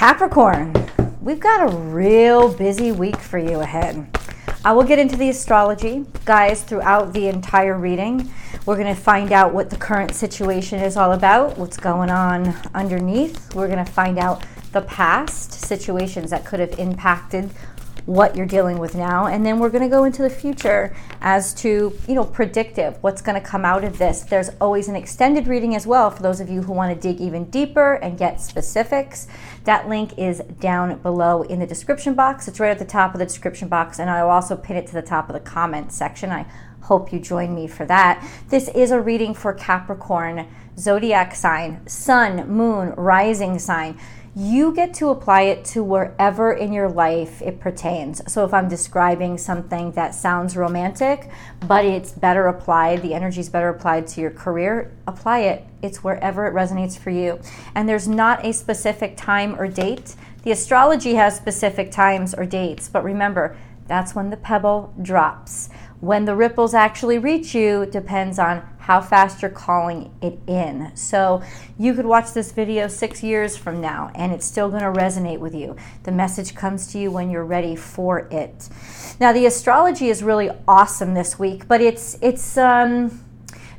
Capricorn, we've got a real busy week for you ahead. I will get into the astrology, guys, throughout the entire reading. We're going to find out what the current situation is all about, what's going on underneath. We're going to find out the past situations that could have impacted what you're dealing with now and then we're going to go into the future as to you know predictive what's going to come out of this there's always an extended reading as well for those of you who want to dig even deeper and get specifics that link is down below in the description box. It's right at the top of the description box and i'll also pin it to the top of the comment section. I hope you join me for that this is a reading for capricorn zodiac sign sun moon rising sign you get to apply it to wherever in your life it pertains. So if I'm describing something that sounds romantic, but it's better applied, the energy is better applied to your career, apply it. It's wherever it resonates for you. And there's not a specific time or date. The astrology has specific times or dates, but remember, that's when the pebble drops. When the ripples actually reach you depends on how fast you're calling it in. So you could watch this video six years from now and it's still going to resonate with you. The message comes to you when you're ready for it. Now the astrology is really awesome this week, but it's it's um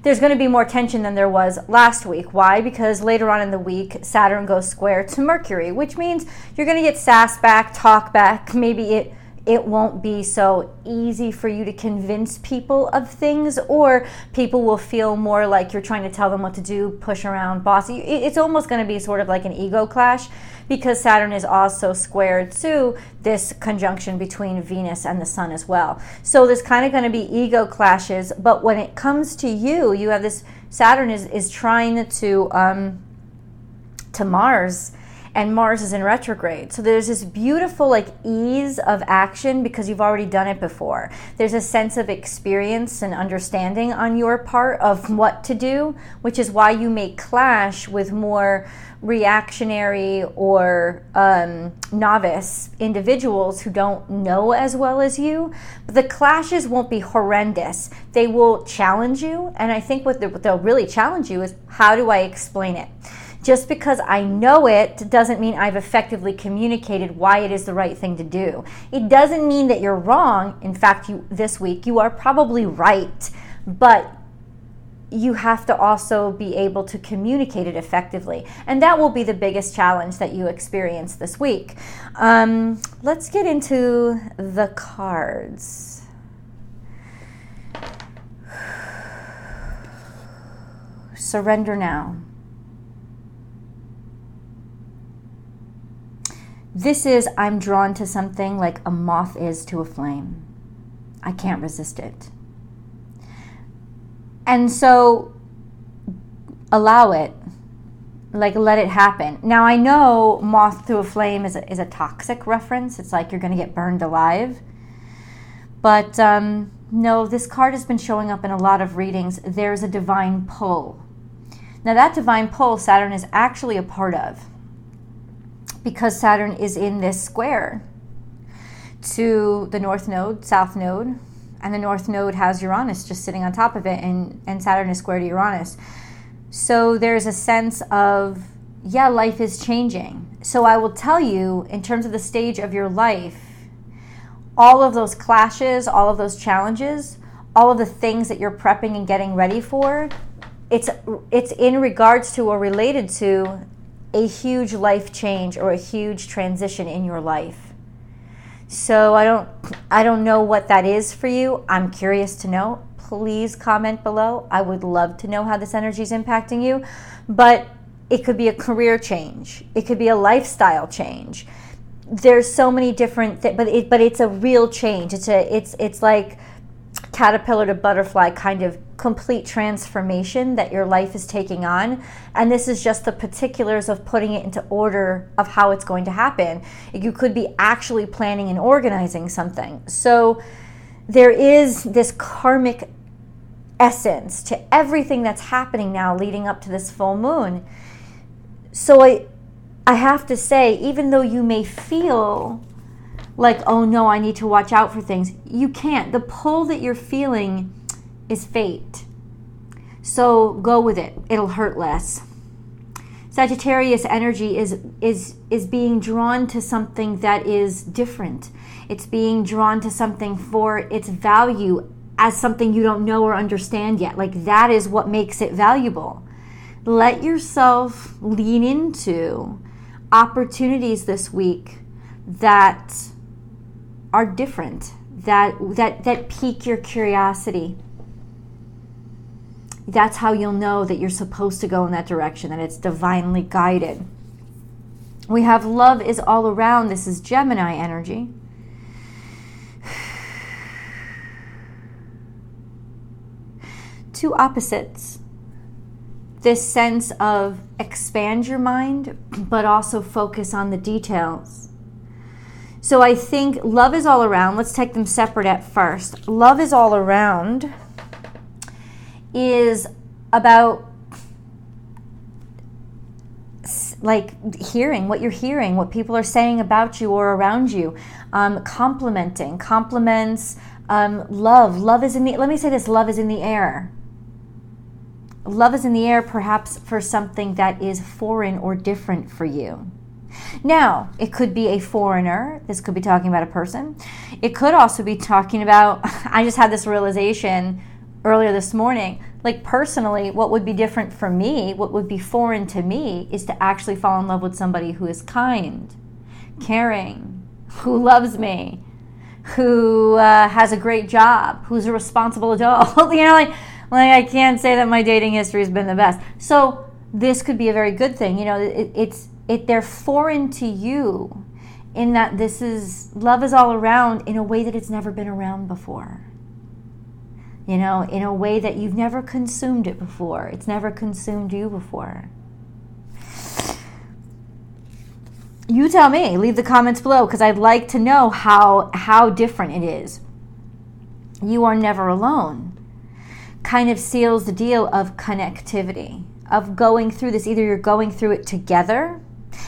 there's going to be more tension than there was last week. Why? Because later on in the week, Saturn goes square to Mercury, which means you're going to get sass back, talk back. Maybe it it won't be so easy for you to convince people of things, or people will feel more like you're trying to tell them what to do, push around, bossy. It's almost going to be sort of like an ego clash because Saturn is also squared to this conjunction between Venus and the Sun as well. So there's kind of going to be ego clashes, but when it comes to you, you have this Saturn is, is trying to um, to Mars and Mars is in retrograde. So there's this beautiful like ease of action because you've already done it before. There's a sense of experience and understanding on your part of what to do, which is why you may clash with more reactionary or um, novice individuals who don't know as well as you. But the clashes won't be horrendous. They will challenge you. And I think what they'll really challenge you is how do I explain it? Just because I know it doesn't mean I've effectively communicated why it is the right thing to do. It doesn't mean that you're wrong. In fact, you this week you are probably right, but you have to also be able to communicate it effectively. And that will be the biggest challenge that you experience this week. Um, let's get into the cards. Surrender now. This is I'm drawn to something like a moth is to a flame. I can't resist it. And so allow it, like let it happen. Now I know moth to a flame is a, is a toxic reference. It's like you're going to get burned alive. But um, no, this card has been showing up in a lot of readings. There's a divine pull. Now, that divine pull Saturn is actually a part of because Saturn is in this square to the north node, south node, and the north node has Uranus just sitting on top of it, and, and Saturn is square to Uranus. So there's a sense of, yeah, life is changing. So I will tell you, in terms of the stage of your life, all of those clashes, all of those challenges, all of the things that you're prepping and getting ready for, it's it's in regards to or related to a huge life change or a huge transition in your life. So I don't I don't know what that is for you. I'm curious to know. Please comment below. I would love to know how this energy is impacting you. But it could be a career change. It could be a lifestyle change. There's so many different but it but it's a real change. It's a it's it's like caterpillar to butterfly kind of complete transformation that your life is taking on. And this is just the particulars of putting it into order of how it's going to happen. You could be actually planning and organizing something. So there is this karmic essence to everything that's happening now leading up to this full moon. So I I have to say even though you may feel like, oh no, I need to watch out for things. You can't. The pull that you're feeling is fate. So go with it, it'll hurt less. Sagittarius energy is is is being drawn to something that is different. It's being drawn to something for its value as something you don't know or understand yet. Like that is what makes it valuable. Let yourself lean into opportunities this week that are different, that that that pique your curiosity. That's how you'll know that you're supposed to go in that direction, that it's divinely guided. We have love is all around. This is Gemini energy. two opposites this sense of expand your mind, but also focus on the details. So I think love is all around. Let's take them separate at first. Love is all around is about like hearing what you're hearing, what people are saying about you or around you, um, complimenting, compliments, um, love. Love is in the, let me say this love is in the air love is in the air perhaps for something that is foreign or different for you. Now, it could be a foreigner. This could be talking about a person. It could also be talking about, I just had this realization earlier this morning. Like, personally, what would be different for me, what would be foreign to me, is to actually fall in love with somebody who is kind, caring, who loves me, who uh, has a great job, who's a responsible adult. you know, like, like I can't say that my dating history has been the best. So this could be a very good thing. You know, it, it's it they're foreign to you in that this is love is all around in a way that it's never been around before. You know, in a way that you've never consumed it before. It's never consumed you before. You tell me. Leave the comments below because I'd like to know how how different it is. You are never alone kind of seals the deal of connectivity, of going through this. Either you're going through it together,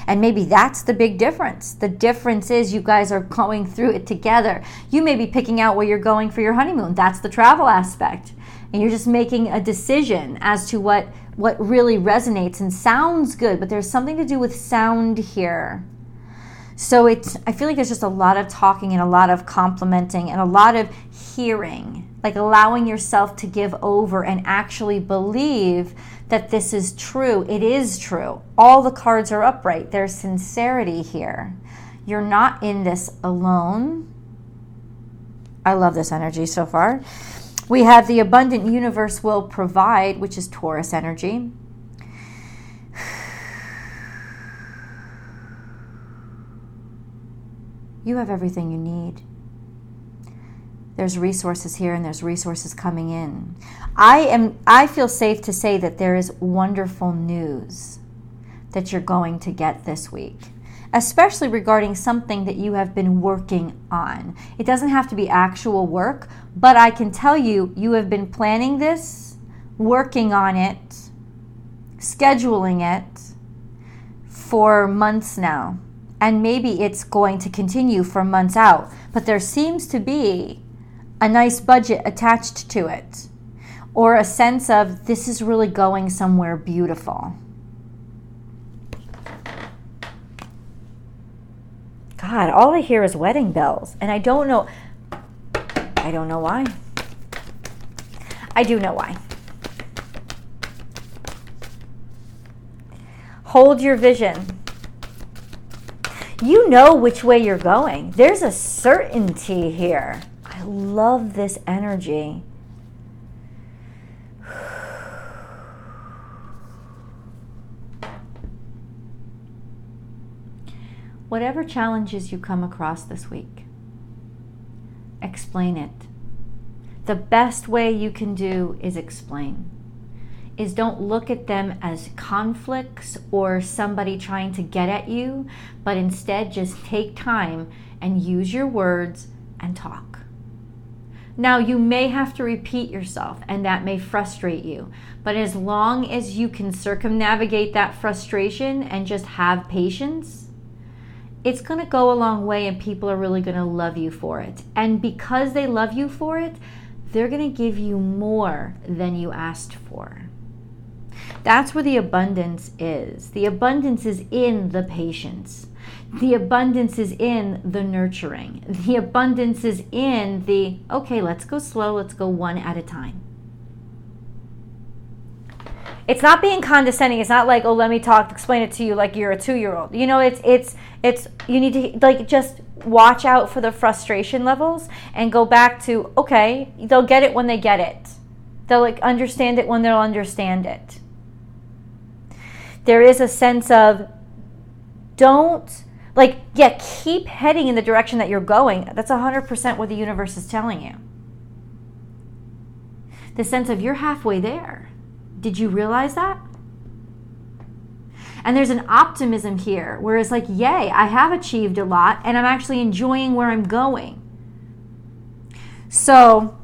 and maybe that's the big difference. The difference is you guys are going through it together. You may be picking out where you're going for your honeymoon. That's the travel aspect. And you're just making a decision as to what what really resonates and sounds good, but there's something to do with sound here. So it's I feel like there's just a lot of talking and a lot of complimenting and a lot of hearing like allowing yourself to give over and actually believe that this is true. It is true. All the cards are upright. There's sincerity here. You're not in this alone. I love this energy so far. We have the abundant universe will provide, which is Taurus energy. You have everything you need there's resources here and there's resources coming in. I am I feel safe to say that there is wonderful news that you're going to get this week, especially regarding something that you have been working on. It doesn't have to be actual work, but I can tell you you have been planning this, working on it, scheduling it for months now. And maybe it's going to continue for months out, but there seems to be a nice budget attached to it, or a sense of this is really going somewhere beautiful. God, all I hear is wedding bells, and I don't know. I don't know why. I do know why. Hold your vision. You know which way you're going. There's a certainty here love this energy. Whatever challenges you come across this week, explain it. The best way you can do is explain. Is don't look at them as conflicts or somebody trying to get at you, but instead just take time and use your words and talk. Now, you may have to repeat yourself, and that may frustrate you. But as long as you can circumnavigate that frustration and just have patience, it's going to go a long way, and people are really going to love you for it. And because they love you for it, they're going to give you more than you asked for. That's where the abundance is. The abundance is in the patience. The abundance is in the nurturing. The abundance is in the, okay, let's go slow, let's go one at a time. It's not being condescending. It's not like, oh, let me talk, explain it to you like you're a two year old. You know, it's, it's, it's, you need to, like, just watch out for the frustration levels and go back to, okay, they'll get it when they get it. They'll like understand it when they'll understand it. There is a sense of don't like yeah, keep heading in the direction that you're going. That's 100% what the universe is telling you. The sense of you're halfway there. Did you realize that? And there's an optimism here where it's like, yay, I have achieved a lot and I'm actually enjoying where I'm going. So,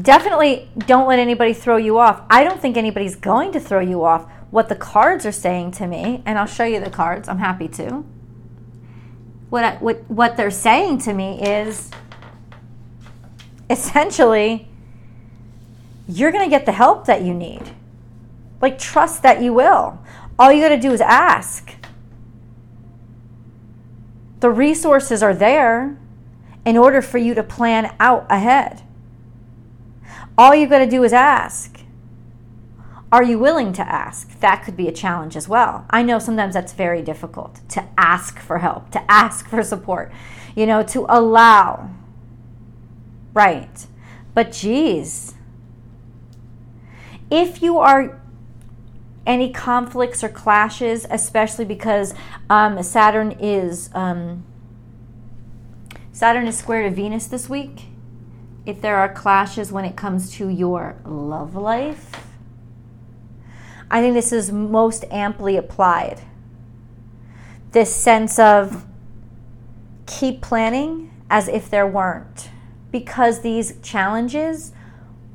definitely don't let anybody throw you off. I don't think anybody's going to throw you off. What the cards are saying to me, and I'll show you the cards, I'm happy to. What, I, what, what they're saying to me is essentially, you're going to get the help that you need. Like, trust that you will. All you got to do is ask. The resources are there in order for you to plan out ahead. All you got to do is ask. Are you willing to ask? That could be a challenge as well. I know sometimes that's very difficult to ask for help, to ask for support, you know, to allow. Right. But geez, if you are any conflicts or clashes, especially because um, Saturn is um, Saturn is square to Venus this week if there are clashes when it comes to your love life. I think this is most amply applied. This sense of keep planning as if there weren't, because these challenges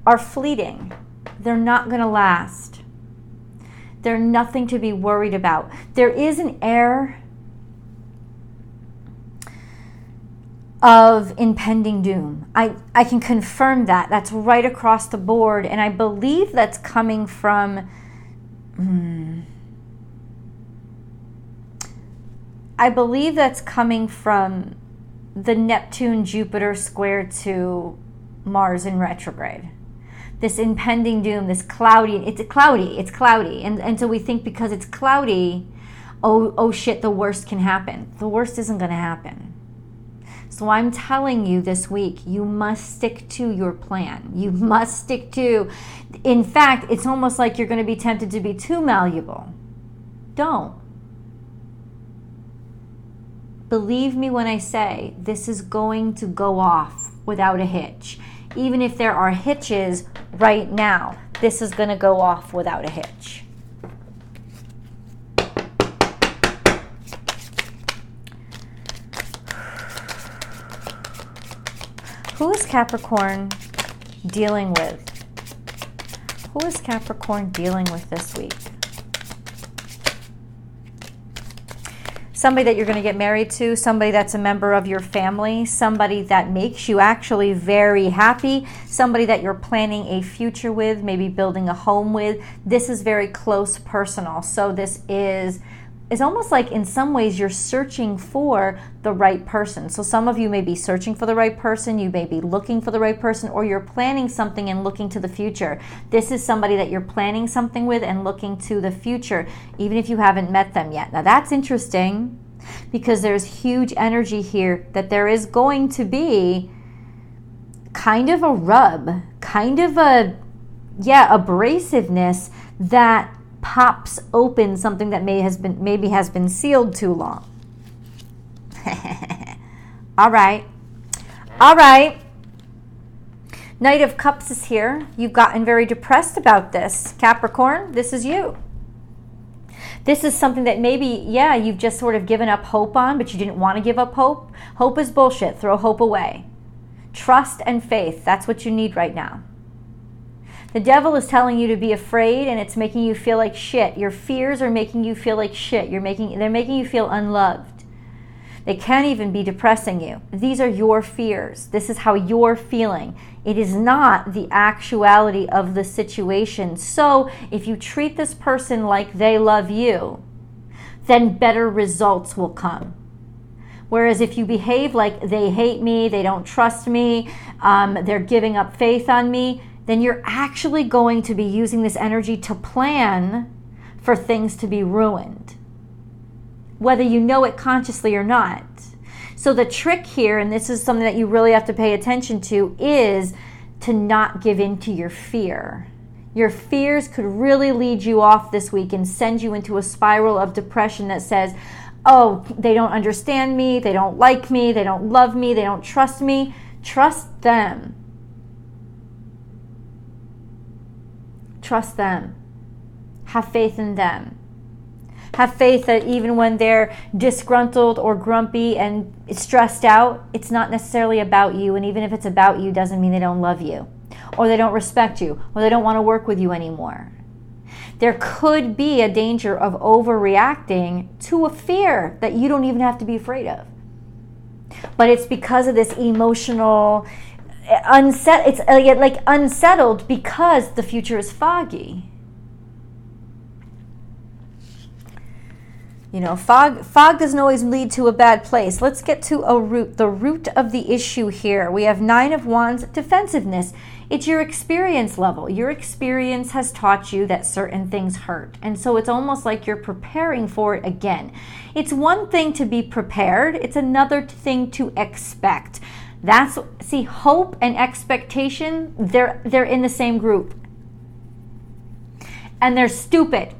are fleeting. They're not going to last. They're nothing to be worried about. There is an air of impending doom. I, I can confirm that. That's right across the board. And I believe that's coming from. Hmm, I believe that's coming from the Neptune Jupiter square to Mars in retrograde. This impending doom, this cloudy, it's cloudy, it's cloudy. And, and so we think because it's cloudy, oh, oh shit, the worst can happen. The worst isn't going to happen so I'm telling you this week, you must stick to your plan. You must stick to, in fact, it's almost like you're going to be tempted to be too malleable. Don't. Believe me when I say this is going to go off without a hitch. Even if there are hitches right now, this is going to go off without a hitch. Who is Capricorn dealing with? Who is Capricorn dealing with this week? Somebody that you're going to get married to, somebody that's a member of your family, somebody that makes you actually very happy, somebody that you're planning a future with, maybe building a home with. This is very close personal. So, this is it's almost like in some ways you're searching for the right person. So some of you may be searching for the right person, you may be looking for the right person, or you're planning something and looking to the future. This is somebody that you're planning something with and looking to the future, even if you haven't met them yet. Now that's interesting because there's huge energy here that there is going to be kind of a rub, kind of a yeah, abrasiveness that pops open something that may has been maybe has been sealed too long. All right. All right. Knight of Cups is here. You've gotten very depressed about this. Capricorn, this is you. This is something that maybe, yeah, you've just sort of given up hope on, but you didn't want to give up hope. Hope is bullshit. Throw hope away. Trust and faith, that's what you need right now. The devil is telling you to be afraid and it's making you feel like shit. Your fears are making you feel like shit. You're making they're making you feel unloved. They can't even be depressing you. These are your fears. This is how you're feeling. It is not the actuality of the situation. So if you treat this person like they love you, then better results will come. Whereas if you behave like they hate me, they don't trust me, um, they're giving up faith on me, then you're actually going to be using this energy to plan for things to be ruined, whether you know it consciously or not. So, the trick here, and this is something that you really have to pay attention to, is to not give in to your fear. Your fears could really lead you off this week and send you into a spiral of depression that says, oh, they don't understand me, they don't like me, they don't love me, they don't trust me. Trust them. Trust them. Have faith in them. Have faith that even when they're disgruntled or grumpy and stressed out, it's not necessarily about you. And even if it's about you, doesn't mean they don't love you, or they don't respect you, or they don't want to work with you anymore. There could be a danger of overreacting to a fear that you don't even have to be afraid of. But it's because of this emotional unset it's uh, like unsettled because the future is foggy. You know fog fog doesn't always lead to a bad place. Let's get to a root the root of the issue here. We have nine of wands defensiveness. It's your experience level. Your experience has taught you that certain things hurt. And so it's almost like you're preparing for it again. It's one thing to be prepared. It's another thing to expect that's see hope and expectation they're they're in the same group. And they're stupid.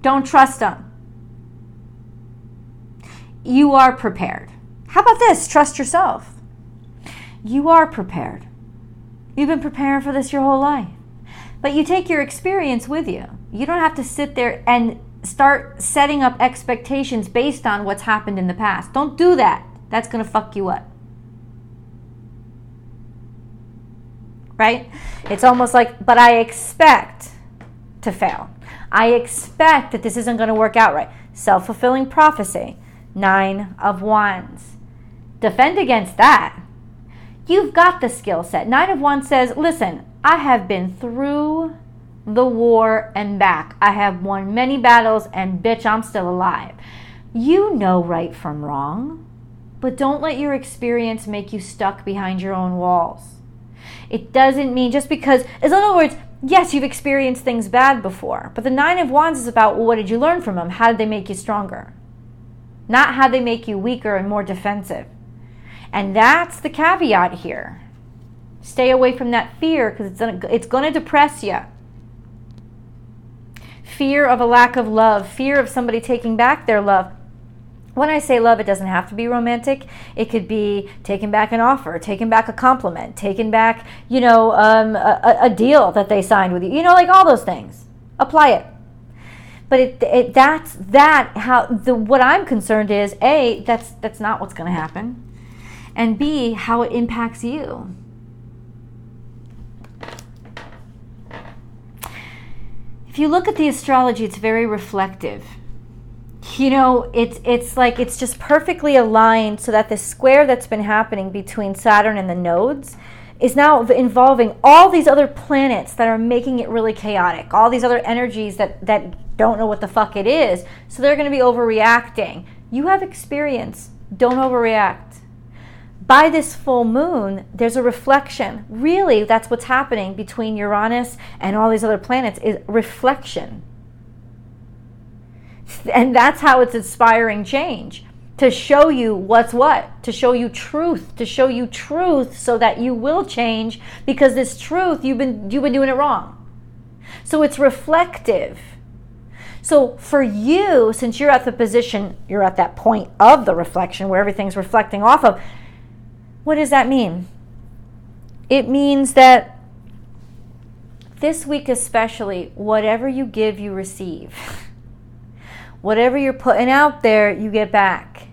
Don't trust them. You are prepared. How about this? Trust yourself. You are prepared. You've been preparing for this your whole life. But you take your experience with you. You don't have to sit there and start setting up expectations based on what's happened in the past. Don't do that. That's going to fuck you up. Right? It's almost like, but I expect to fail. I expect that this isn't going to work out right. Self fulfilling prophecy, nine of wands. Defend against that. You've got the skill set. Nine of wands says, listen, I have been through the war and back. I have won many battles, and bitch, I'm still alive. You know right from wrong, but don't let your experience make you stuck behind your own walls. It doesn't mean just because, in other words, yes, you've experienced things bad before, but the Nine of Wands is about well, what did you learn from them? How did they make you stronger? Not how they make you weaker and more defensive. And that's the caveat here. Stay away from that fear because it's, it's going to depress you. Fear of a lack of love, fear of somebody taking back their love when I say love, it doesn't have to be romantic. It could be taking back an offer, taking back a compliment, taking back, you know, um, a, a, deal that they signed with you. You know, like all those things. Apply it. But it, it that's that how the what I'm concerned is a that's that's not what's going to happen, and b how it impacts you. If you look at the astrology, it's very reflective you know it's it's like it's just perfectly aligned so that the square that's been happening between Saturn and the nodes is now involving all these other planets that are making it really chaotic all these other energies that that don't know what the fuck it is. So they're going to be overreacting. You have experience. Don't overreact. By this full moon there's a reflection. Really that's what's happening between Uranus and all these other planets is reflection and that's how it's inspiring change to show you what's what, to show you truth, to show you truth so that you will change because this truth you've been you've been doing it wrong. So it's reflective. So for you, since you're at the position, you're at that point of the reflection where everything's reflecting off of, what does that mean? It means that this week especially, whatever you give, you receive. whatever you're putting out there, you get back.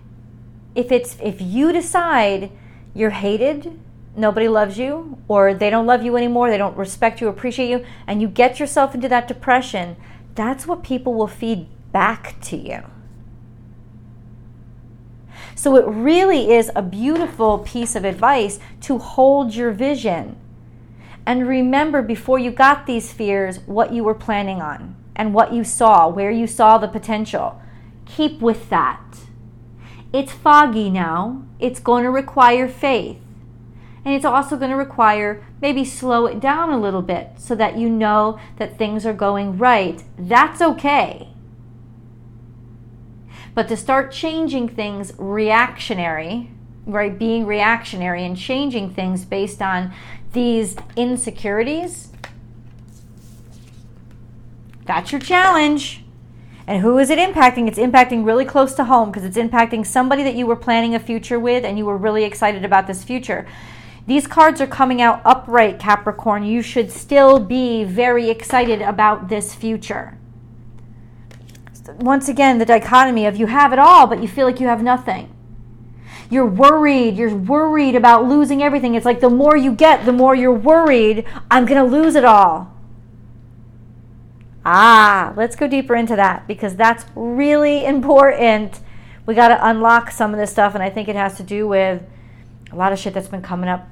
If it's if you decide you're hated, nobody loves you, or they don't love you anymore, they don't respect you, appreciate you, and you get yourself into that depression, that's what people will feed back to you. So it really is a beautiful piece of advice to hold your vision. And remember before you got these fears what you were planning on and what you saw, where you saw the potential. Keep with that. It's foggy now. It's going to require faith. And it's also going to require maybe slow it down a little bit so that you know that things are going right. That's okay. But to start changing things reactionary, right, being reactionary and changing things based on these insecurities, that's your challenge. And who is it impacting? It's impacting really close to home because it's impacting somebody that you were planning a future with and you were really excited about this future. These cards are coming out upright, Capricorn. You should still be very excited about this future. Once again, the dichotomy of you have it all, but you feel like you have nothing. You're worried. You're worried about losing everything. It's like the more you get, the more you're worried, I'm going to lose it all. Ah, let's go deeper into that because that's really important. We got to unlock some of this stuff, and I think it has to do with a lot of shit that's been coming up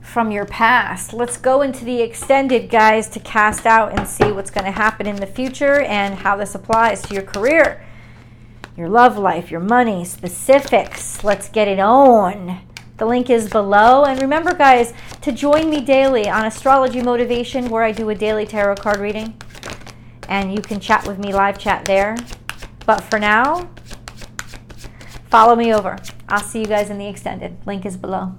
from your past. Let's go into the extended, guys, to cast out and see what's going to happen in the future and how this applies to your career, your love life, your money, specifics. Let's get it on. The link is below. And remember, guys, to join me daily on Astrology Motivation, where I do a daily tarot card reading. And you can chat with me, live chat there. But for now, follow me over. I'll see you guys in the extended. Link is below.